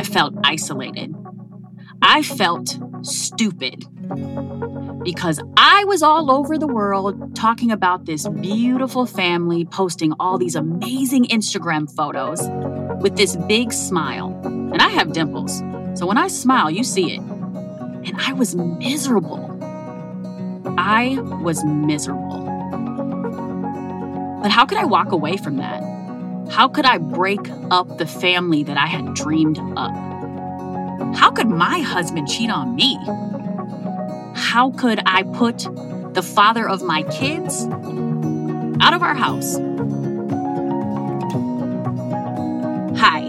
I felt isolated. I felt stupid because I was all over the world talking about this beautiful family, posting all these amazing Instagram photos with this big smile. And I have dimples. So when I smile, you see it. And I was miserable. I was miserable. But how could I walk away from that? How could I break up the family that I had dreamed up? How could my husband cheat on me? How could I put the father of my kids out of our house? Hi,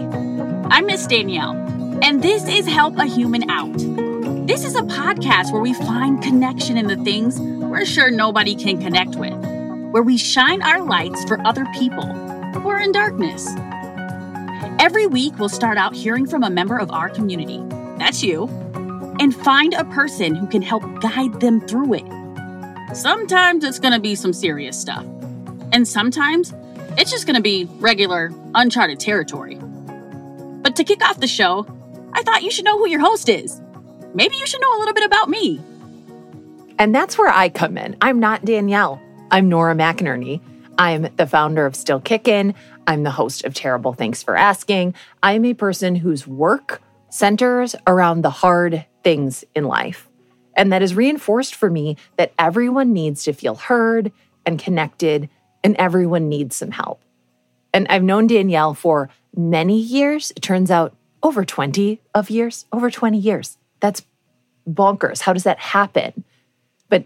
I'm Miss Danielle, and this is Help a Human Out. This is a podcast where we find connection in the things we're sure nobody can connect with, where we shine our lights for other people are in darkness. Every week, we'll start out hearing from a member of our community. That's you. And find a person who can help guide them through it. Sometimes it's going to be some serious stuff. And sometimes it's just going to be regular, uncharted territory. But to kick off the show, I thought you should know who your host is. Maybe you should know a little bit about me. And that's where I come in. I'm not Danielle. I'm Nora McInerney. I'm the founder of Still Kickin'. I'm the host of Terrible Thanks for Asking. I'm a person whose work centers around the hard things in life. And that is reinforced for me that everyone needs to feel heard and connected, and everyone needs some help. And I've known Danielle for many years. It turns out over 20 of years, over 20 years. That's bonkers. How does that happen? But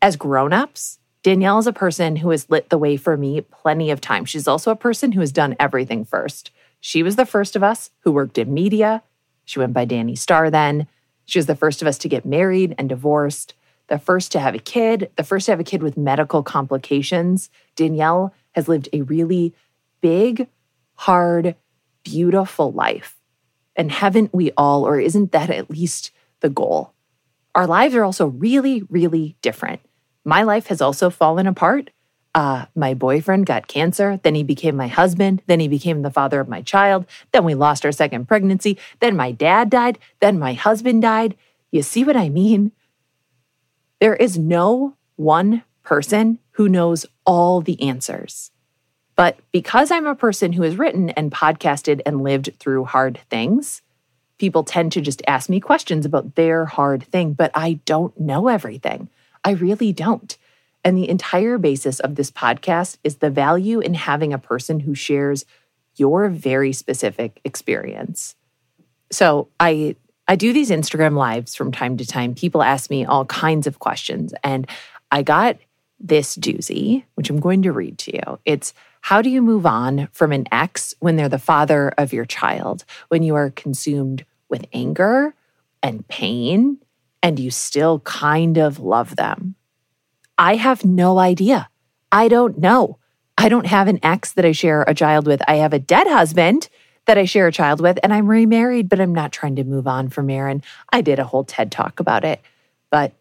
as grown-ups, Danielle is a person who has lit the way for me plenty of times. She's also a person who has done everything first. She was the first of us who worked in media. She went by Danny Starr then. She was the first of us to get married and divorced, the first to have a kid, the first to have a kid with medical complications. Danielle has lived a really big, hard, beautiful life. And haven't we all, or isn't that at least the goal? Our lives are also really, really different. My life has also fallen apart. Uh, my boyfriend got cancer. Then he became my husband. Then he became the father of my child. Then we lost our second pregnancy. Then my dad died. Then my husband died. You see what I mean? There is no one person who knows all the answers. But because I'm a person who has written and podcasted and lived through hard things, people tend to just ask me questions about their hard thing, but I don't know everything. I really don't. And the entire basis of this podcast is the value in having a person who shares your very specific experience. So I I do these Instagram lives from time to time. People ask me all kinds of questions and I got this doozy, which I'm going to read to you. It's how do you move on from an ex when they're the father of your child, when you are consumed with anger and pain and you still kind of love them? I have no idea. I don't know. I don't have an ex that I share a child with. I have a dead husband that I share a child with, and I'm remarried, but I'm not trying to move on from Aaron. I did a whole TED talk about it. But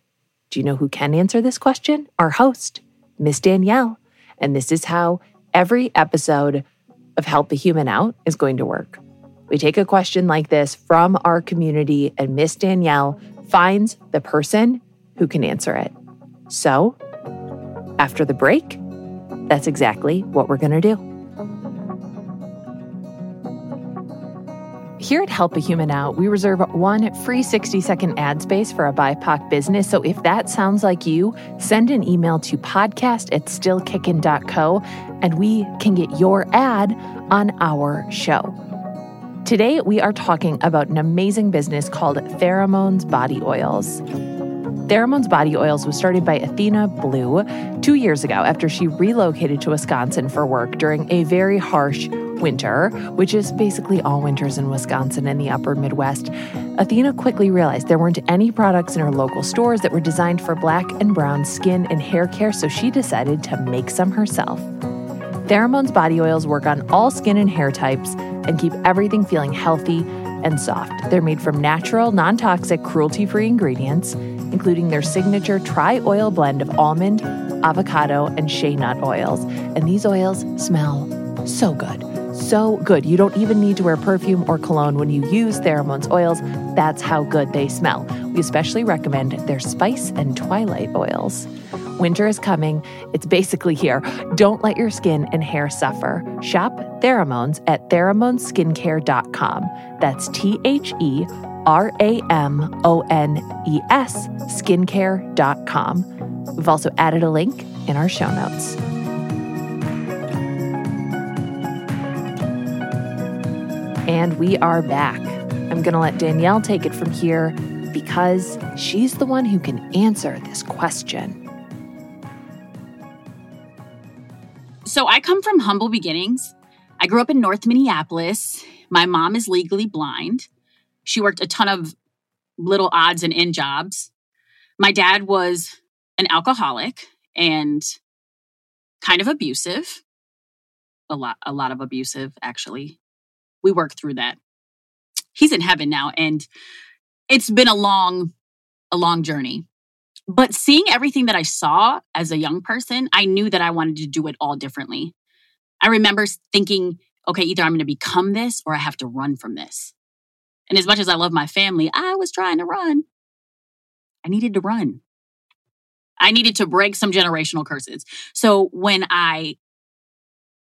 do you know who can answer this question? Our host, Miss Danielle. And this is how every episode of Help a Human Out is going to work. We take a question like this from our community, and Miss Danielle finds the person who can answer it. So, after the break, that's exactly what we're going to do. Here at Help a Human Out, we reserve one free 60 second ad space for a BIPOC business. So if that sounds like you, send an email to podcast at stillkickin.co and we can get your ad on our show. Today, we are talking about an amazing business called Theramones Body Oils. Theramones Body Oils was started by Athena Blue two years ago after she relocated to Wisconsin for work during a very harsh winter, which is basically all winters in Wisconsin and the upper Midwest. Athena quickly realized there weren't any products in her local stores that were designed for black and brown skin and hair care, so she decided to make some herself. Theramones body oils work on all skin and hair types and keep everything feeling healthy and soft. They're made from natural, non toxic, cruelty free ingredients, including their signature tri oil blend of almond, avocado, and shea nut oils. And these oils smell so good. So good. You don't even need to wear perfume or cologne when you use Theramones oils. That's how good they smell. We especially recommend their spice and twilight oils. Winter is coming. It's basically here. Don't let your skin and hair suffer. Shop Theramones at theramonesskincare.com. That's T H E R A M O N E S skincare.com. We've also added a link in our show notes. And we are back. I'm going to let Danielle take it from here because she's the one who can answer this question. So I come from humble beginnings. I grew up in North Minneapolis. My mom is legally blind. She worked a ton of little odds and end jobs. My dad was an alcoholic and kind of abusive. A lot a lot of abusive actually. We worked through that. He's in heaven now and it's been a long a long journey. But seeing everything that I saw as a young person, I knew that I wanted to do it all differently. I remember thinking, okay, either I'm going to become this or I have to run from this. And as much as I love my family, I was trying to run. I needed to run. I needed to break some generational curses. So when I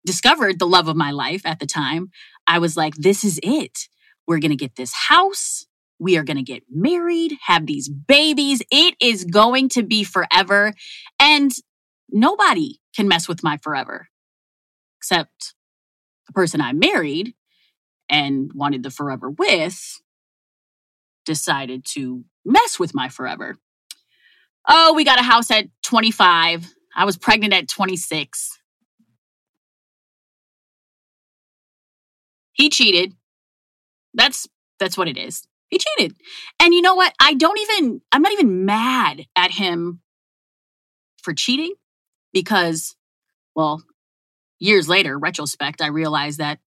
discovered the love of my life at the time, I was like, this is it. We're going to get this house. We are going to get married, have these babies. It is going to be forever. And nobody can mess with my forever except the person I married and wanted the forever with decided to mess with my forever. Oh, we got a house at 25. I was pregnant at 26. He cheated. That's that's what it is. He cheated. And you know what? I don't even, I'm not even mad at him for cheating because, well, years later, retrospect, I realized that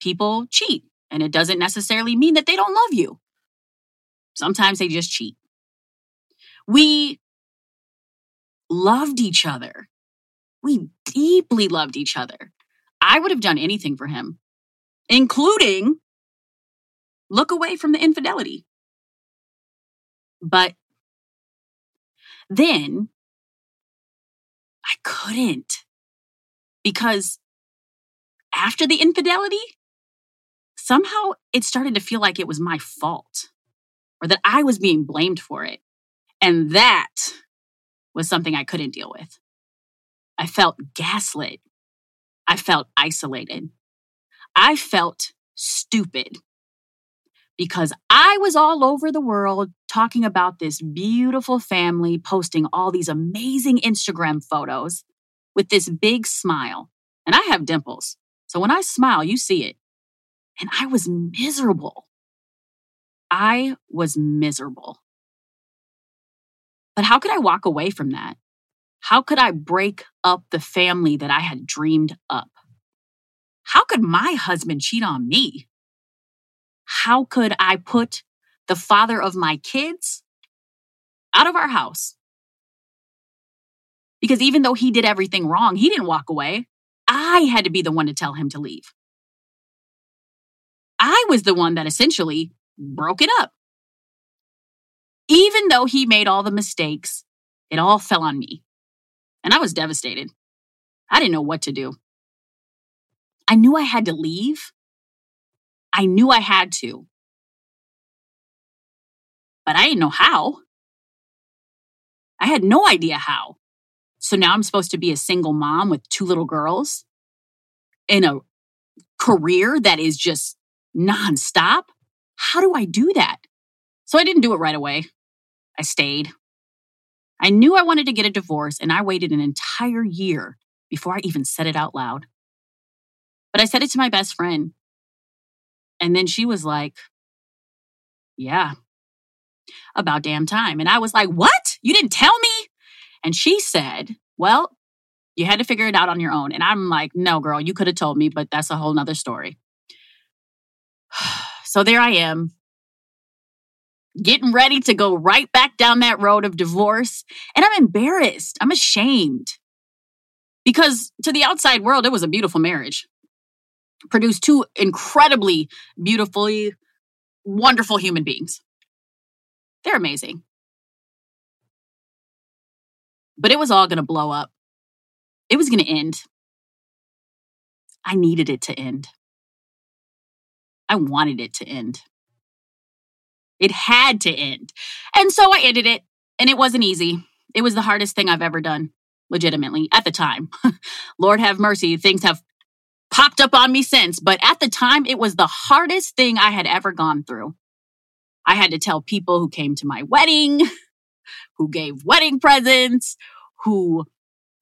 people cheat and it doesn't necessarily mean that they don't love you. Sometimes they just cheat. We loved each other. We deeply loved each other. I would have done anything for him, including look away from the infidelity. But then I couldn't because after the infidelity, somehow it started to feel like it was my fault or that I was being blamed for it. And that was something I couldn't deal with. I felt gaslit. I felt isolated. I felt stupid because I was all over the world talking about this beautiful family, posting all these amazing Instagram photos with this big smile. And I have dimples. So when I smile, you see it. And I was miserable. I was miserable. But how could I walk away from that? How could I break up the family that I had dreamed up? How could my husband cheat on me? How could I put the father of my kids out of our house? Because even though he did everything wrong, he didn't walk away. I had to be the one to tell him to leave. I was the one that essentially broke it up. Even though he made all the mistakes, it all fell on me. And I was devastated. I didn't know what to do. I knew I had to leave, I knew I had to. but I didn't know how. I had no idea how. So now I'm supposed to be a single mom with two little girls in a career that is just nonstop. How do I do that? So I didn't do it right away. I stayed. I knew I wanted to get a divorce and I waited an entire year before I even said it out loud. But I said it to my best friend. And then she was like, Yeah, about damn time. And I was like, What? You didn't tell me? And she said, Well, you had to figure it out on your own. And I'm like, No, girl, you could have told me, but that's a whole nother story. so there I am, getting ready to go right back down that road of divorce. And I'm embarrassed. I'm ashamed. Because to the outside world, it was a beautiful marriage. Produced two incredibly beautifully wonderful human beings. They're amazing. But it was all going to blow up. It was going to end. I needed it to end. I wanted it to end. It had to end. And so I ended it, and it wasn't easy. It was the hardest thing I've ever done, legitimately, at the time. Lord have mercy, things have popped up on me since, but at the time, it was the hardest thing I had ever gone through. I had to tell people who came to my wedding, who gave wedding presents, who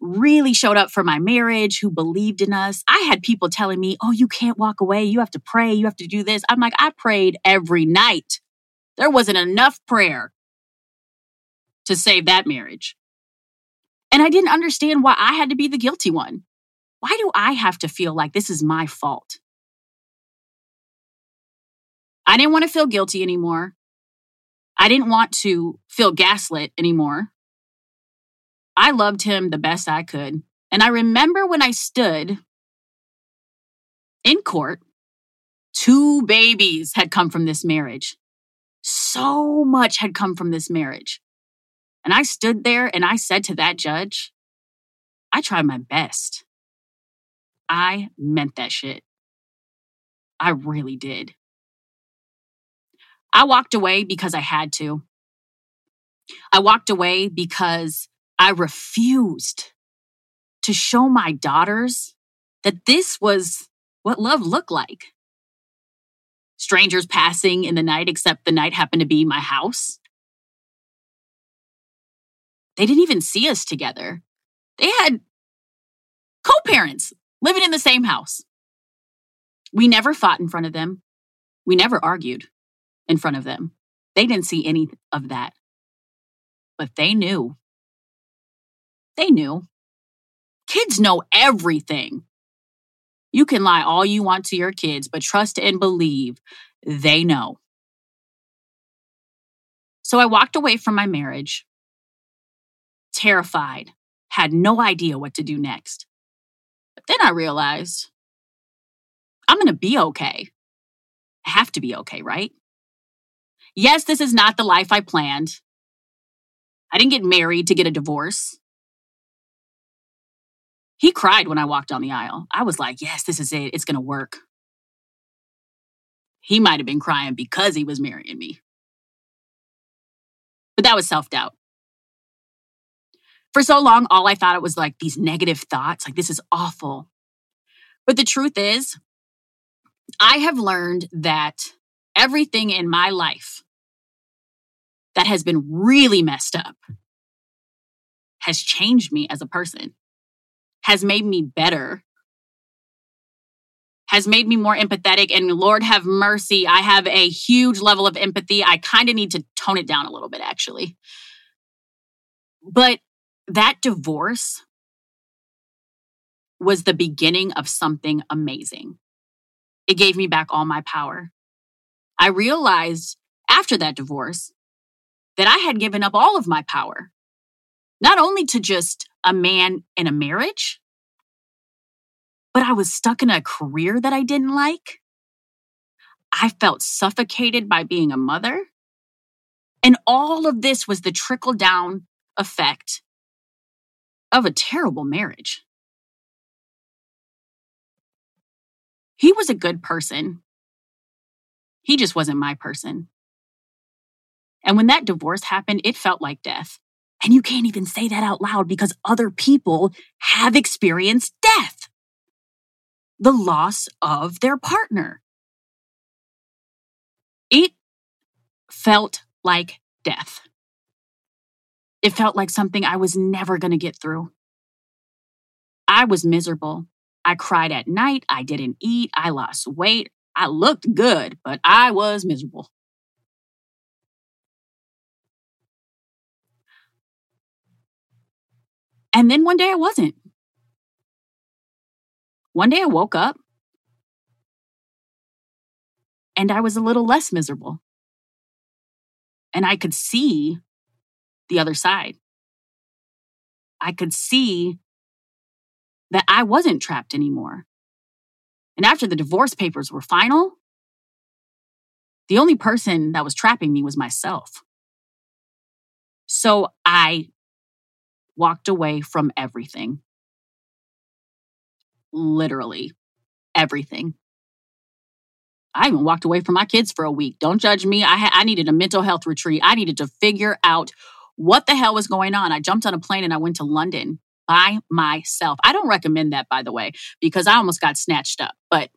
really showed up for my marriage, who believed in us. I had people telling me, Oh, you can't walk away. You have to pray. You have to do this. I'm like, I prayed every night. There wasn't enough prayer to save that marriage. And I didn't understand why I had to be the guilty one. Why do I have to feel like this is my fault? I didn't want to feel guilty anymore. I didn't want to feel gaslit anymore. I loved him the best I could. And I remember when I stood in court, two babies had come from this marriage. So much had come from this marriage. And I stood there and I said to that judge, I tried my best. I meant that shit. I really did. I walked away because I had to. I walked away because I refused to show my daughters that this was what love looked like strangers passing in the night, except the night happened to be my house. They didn't even see us together. They had co parents living in the same house. We never fought in front of them. We never argued in front of them. They didn't see any of that. But they knew. They knew. Kids know everything. You can lie all you want to your kids, but trust and believe they know. So I walked away from my marriage, terrified, had no idea what to do next. Then I realized I'm going to be okay. I have to be okay, right? Yes, this is not the life I planned. I didn't get married to get a divorce. He cried when I walked down the aisle. I was like, yes, this is it. It's going to work. He might have been crying because he was marrying me. But that was self doubt. For so long, all I thought it was like these negative thoughts, like this is awful. But the truth is, I have learned that everything in my life that has been really messed up has changed me as a person has made me better, has made me more empathetic. And Lord have mercy, I have a huge level of empathy. I kind of need to tone it down a little bit, actually. But that divorce was the beginning of something amazing. It gave me back all my power. I realized after that divorce that I had given up all of my power, not only to just a man in a marriage, but I was stuck in a career that I didn't like. I felt suffocated by being a mother. And all of this was the trickle down effect of a terrible marriage. He was a good person. He just wasn't my person. And when that divorce happened, it felt like death. And you can't even say that out loud because other people have experienced death, the loss of their partner. It felt like death. It felt like something I was never going to get through. I was miserable. I cried at night. I didn't eat. I lost weight. I looked good, but I was miserable. And then one day I wasn't. One day I woke up and I was a little less miserable. And I could see the other side. I could see that I wasn't trapped anymore. And after the divorce papers were final, the only person that was trapping me was myself. So I walked away from everything. Literally everything. I even walked away from my kids for a week. Don't judge me. I, ha- I needed a mental health retreat. I needed to figure out what the hell was going on. I jumped on a plane and I went to London by myself. I don't recommend that, by the way, because I almost got snatched up. But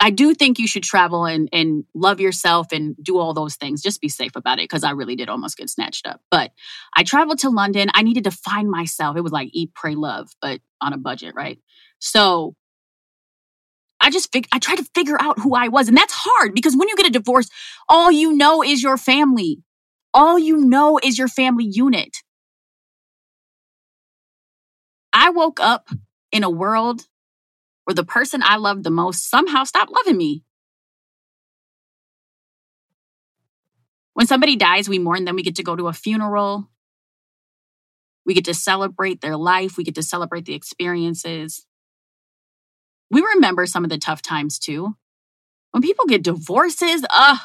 I do think you should travel and, and love yourself and do all those things. Just be safe about it because I really did almost get snatched up. But I traveled to London. I needed to find myself. It was like eat, pray, love, but on a budget, right? So I just fig- I tried to figure out who I was. And that's hard because when you get a divorce, all you know is your family. All you know is your family unit. I woke up in a world where the person I loved the most somehow stopped loving me. When somebody dies, we mourn them. We get to go to a funeral. We get to celebrate their life. We get to celebrate the experiences. We remember some of the tough times too. When people get divorces, uh,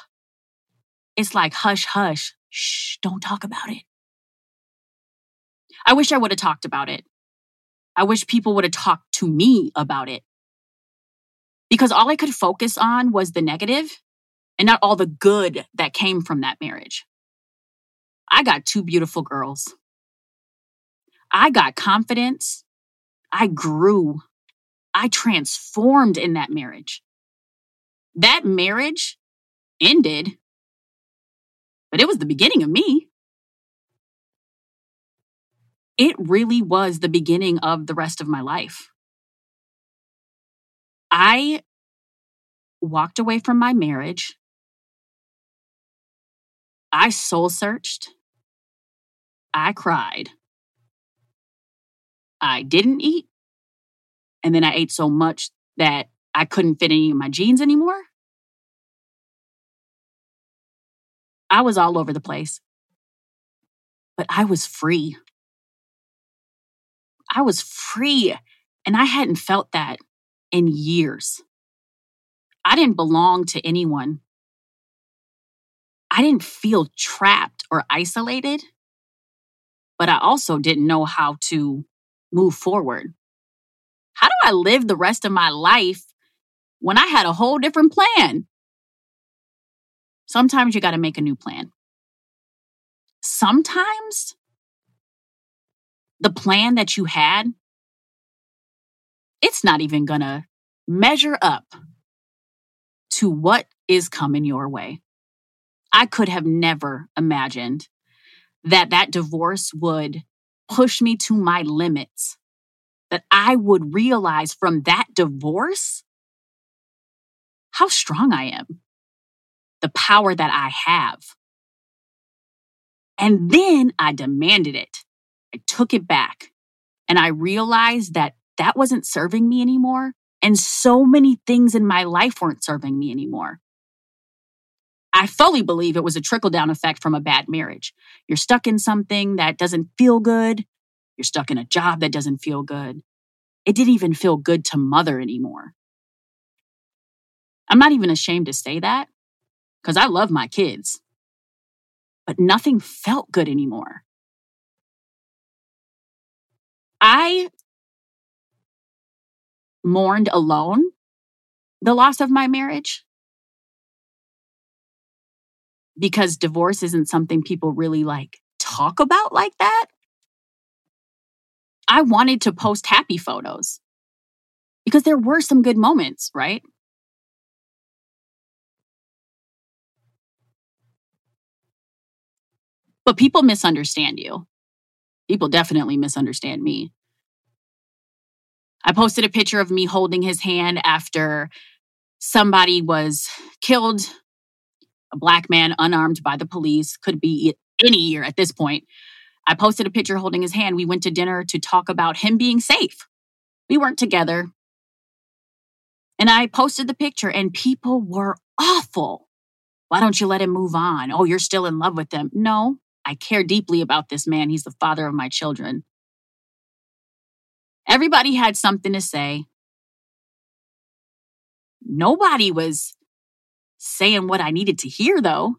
it's like hush, hush, shh, don't talk about it. I wish I would have talked about it. I wish people would have talked to me about it. Because all I could focus on was the negative and not all the good that came from that marriage. I got two beautiful girls. I got confidence. I grew. I transformed in that marriage. That marriage ended, but it was the beginning of me it really was the beginning of the rest of my life. I walked away from my marriage. I soul searched. I cried. I didn't eat. And then I ate so much that I couldn't fit any of my jeans anymore. I was all over the place. But I was free. I was free. And I hadn't felt that in years. I didn't belong to anyone. I didn't feel trapped or isolated, but I also didn't know how to move forward. How do I live the rest of my life when I had a whole different plan? Sometimes you got to make a new plan. Sometimes the plan that you had, it's not even gonna measure up to what is coming your way. I could have never imagined that that divorce would push me to my limits, that I would realize from that divorce how strong I am, the power that I have. And then I demanded it. I took it back and I realized that that wasn't serving me anymore. And so many things in my life weren't serving me anymore. I fully believe it was a trickle down effect from a bad marriage. You're stuck in something that doesn't feel good. You're stuck in a job that doesn't feel good. It didn't even feel good to mother anymore. I'm not even ashamed to say that because I love my kids, but nothing felt good anymore. I mourned alone the loss of my marriage. because divorce isn't something people really like talk about like that. I wanted to post happy photos because there were some good moments, right? But people misunderstand you. People definitely misunderstand me. I posted a picture of me holding his hand after somebody was killed, a black man unarmed by the police, could be any year at this point. I posted a picture holding his hand. We went to dinner to talk about him being safe. We weren't together. And I posted the picture, and people were awful. Why don't you let him move on? Oh, you're still in love with him. No, I care deeply about this man. He's the father of my children. Everybody had something to say. Nobody was saying what I needed to hear, though.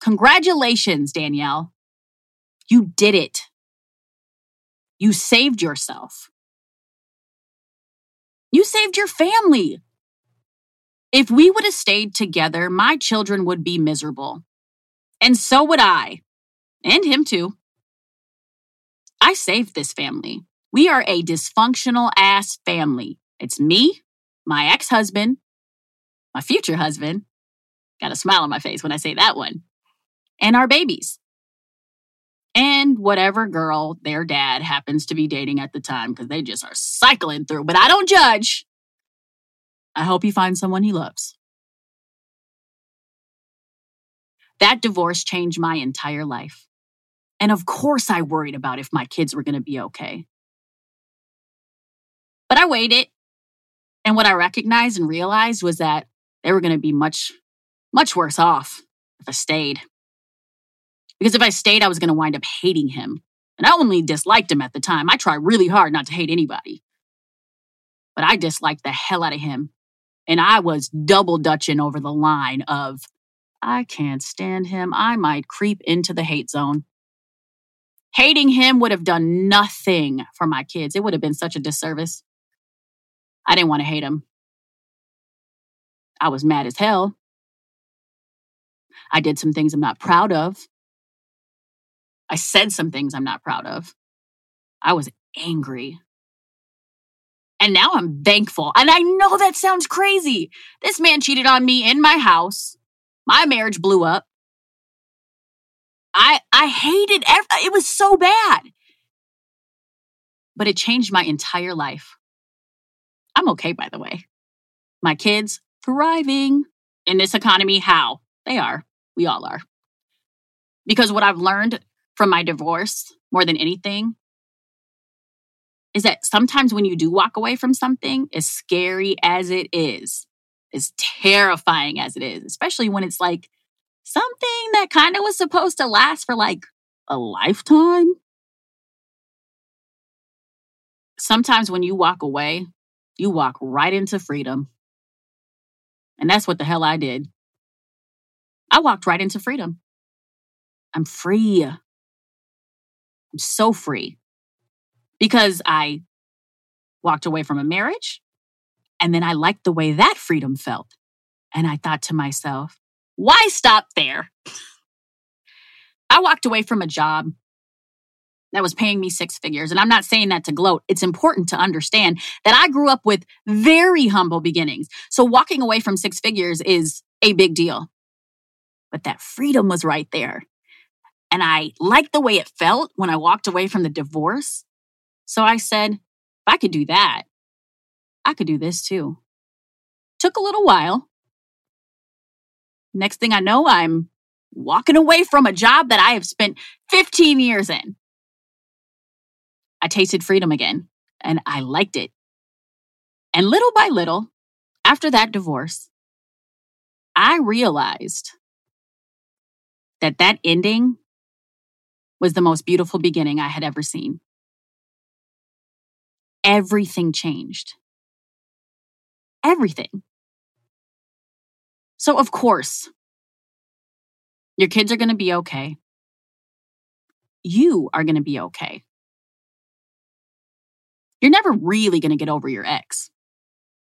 Congratulations, Danielle. You did it. You saved yourself. You saved your family. If we would have stayed together, my children would be miserable. And so would I. And him too. I saved this family. We are a dysfunctional ass family. It's me, my ex husband, my future husband. Got a smile on my face when I say that one. And our babies. And whatever girl their dad happens to be dating at the time, because they just are cycling through. But I don't judge. I hope he finds someone he loves. That divorce changed my entire life. And of course, I worried about if my kids were going to be okay. But I waited. And what I recognized and realized was that they were going to be much, much worse off if I stayed. Because if I stayed, I was going to wind up hating him. And I only disliked him at the time. I try really hard not to hate anybody. But I disliked the hell out of him. And I was double dutching over the line of, I can't stand him. I might creep into the hate zone. Hating him would have done nothing for my kids. It would have been such a disservice. I didn't want to hate him. I was mad as hell. I did some things I'm not proud of. I said some things I'm not proud of. I was angry. And now I'm thankful. And I know that sounds crazy. This man cheated on me in my house. My marriage blew up. I I hated every, it was so bad. But it changed my entire life. I'm okay, by the way. My kids thriving in this economy. How? They are. We all are. Because what I've learned from my divorce more than anything is that sometimes when you do walk away from something, as scary as it is, as terrifying as it is, especially when it's like something that kind of was supposed to last for like a lifetime. Sometimes when you walk away, you walk right into freedom. And that's what the hell I did. I walked right into freedom. I'm free. I'm so free because I walked away from a marriage and then I liked the way that freedom felt. And I thought to myself, why stop there? I walked away from a job that was paying me six figures. And I'm not saying that to gloat. It's important to understand that I grew up with very humble beginnings. So walking away from six figures is a big deal. But that freedom was right there. And I liked the way it felt when I walked away from the divorce. So I said, if I could do that, I could do this too. Took a little while. Next thing I know, I'm walking away from a job that I have spent 15 years in. I tasted freedom again and I liked it. And little by little, after that divorce, I realized that that ending was the most beautiful beginning I had ever seen. Everything changed. Everything. So, of course, your kids are going to be okay. You are going to be okay. You're never really going to get over your ex.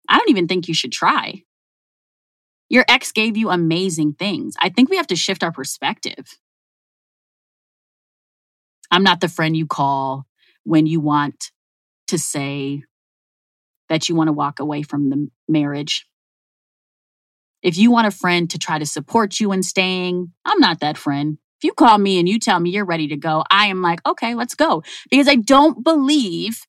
I don't even think you should try. Your ex gave you amazing things. I think we have to shift our perspective. I'm not the friend you call when you want to say that you want to walk away from the marriage. If you want a friend to try to support you in staying, I'm not that friend. If you call me and you tell me you're ready to go, I am like, okay, let's go. Because I don't believe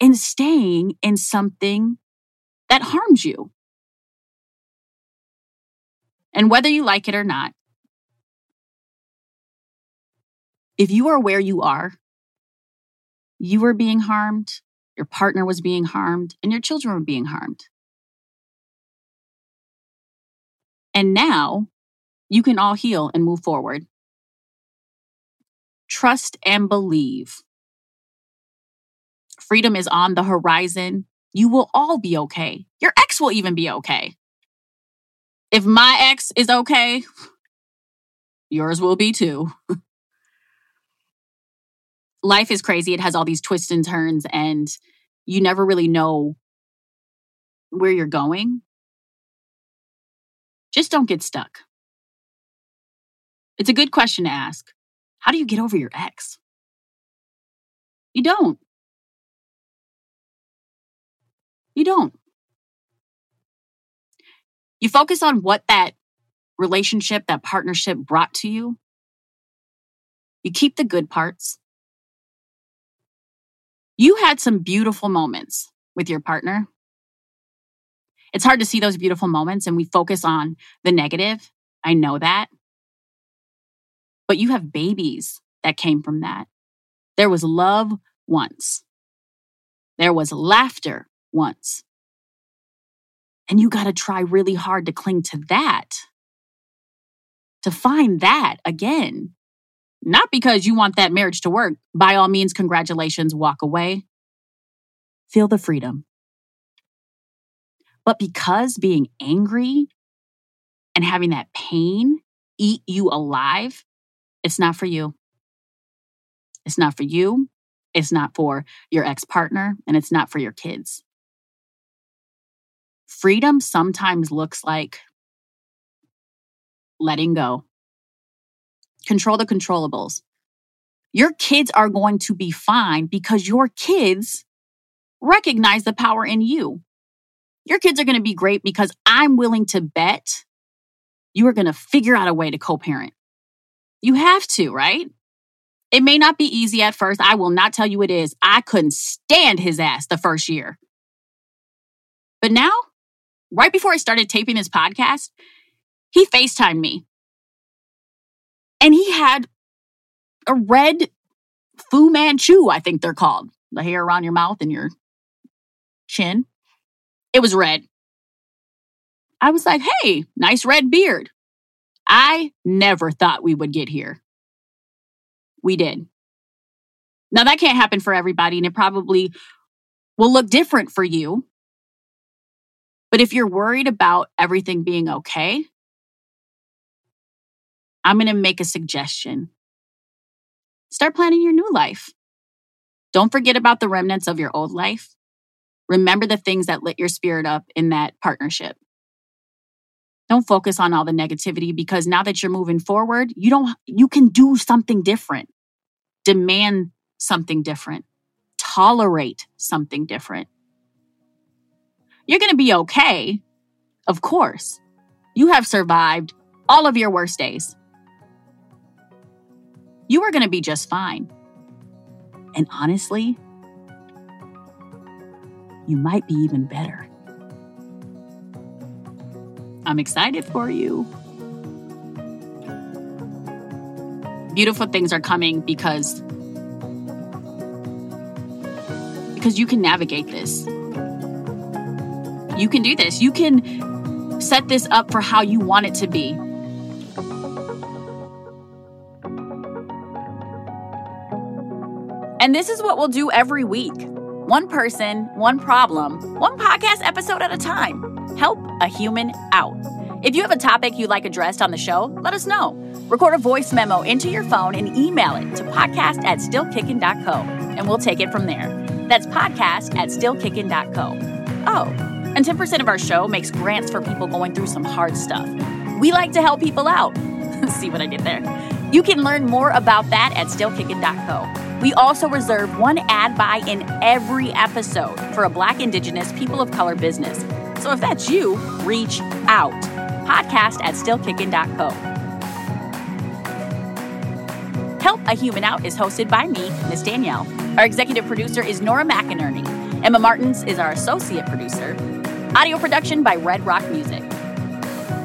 in staying in something that harms you. And whether you like it or not, if you are where you are, you were being harmed, your partner was being harmed, and your children were being harmed. And now you can all heal and move forward. Trust and believe. Freedom is on the horizon. You will all be okay. Your ex will even be okay. If my ex is okay, yours will be too. Life is crazy. It has all these twists and turns, and you never really know where you're going. Just don't get stuck. It's a good question to ask. How do you get over your ex? You don't. You don't. You focus on what that relationship, that partnership brought to you. You keep the good parts. You had some beautiful moments with your partner. It's hard to see those beautiful moments and we focus on the negative. I know that. But you have babies that came from that. There was love once. There was laughter once. And you got to try really hard to cling to that, to find that again. Not because you want that marriage to work. By all means, congratulations, walk away. Feel the freedom. But because being angry and having that pain eat you alive, it's not for you. It's not for you. It's not for your ex partner, and it's not for your kids. Freedom sometimes looks like letting go. Control the controllables. Your kids are going to be fine because your kids recognize the power in you. Your kids are going to be great because I'm willing to bet you are going to figure out a way to co parent. You have to, right? It may not be easy at first. I will not tell you it is. I couldn't stand his ass the first year. But now, right before I started taping this podcast, he FaceTimed me. And he had a red Fu Manchu, I think they're called. The hair around your mouth and your chin. It was red. I was like, hey, nice red beard. I never thought we would get here. We did. Now, that can't happen for everybody, and it probably will look different for you. But if you're worried about everything being okay, I'm going to make a suggestion. Start planning your new life. Don't forget about the remnants of your old life. Remember the things that lit your spirit up in that partnership. Don't focus on all the negativity because now that you're moving forward, you don't you can do something different. Demand something different. Tolerate something different. You're going to be okay. Of course. You have survived all of your worst days. You are going to be just fine. And honestly, you might be even better. I'm excited for you. Beautiful things are coming because because you can navigate this. You can do this. You can set this up for how you want it to be. And this is what we'll do every week. One person, one problem, one podcast episode at a time. Help a human out. If you have a topic you'd like addressed on the show, let us know. Record a voice memo into your phone and email it to podcast at stillkickin.co, and we'll take it from there. That's podcast at stillkickin.co. Oh, And 10% of our show makes grants for people going through some hard stuff. We like to help people out. See what I did there? You can learn more about that at stillkickin.co. We also reserve one ad buy in every episode for a Black, Indigenous, People of Color business. So if that's you, reach out. Podcast at stillkickin.co. Help a Human Out is hosted by me, Miss Danielle. Our executive producer is Nora McInerney. Emma Martins is our associate producer. Audio production by Red Rock Music.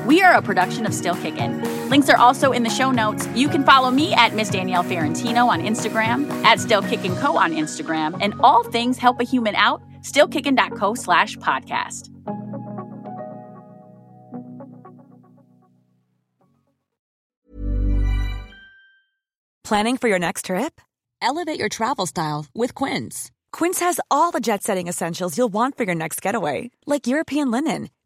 We are a production of Still Kickin'. Links are also in the show notes. You can follow me at Miss Danielle Ferrantino on Instagram, at Still Kickin' Co on Instagram, and all things help a human out, stillkickin.co slash podcast. Planning for your next trip? Elevate your travel style with Quince. Quince has all the jet setting essentials you'll want for your next getaway, like European linen,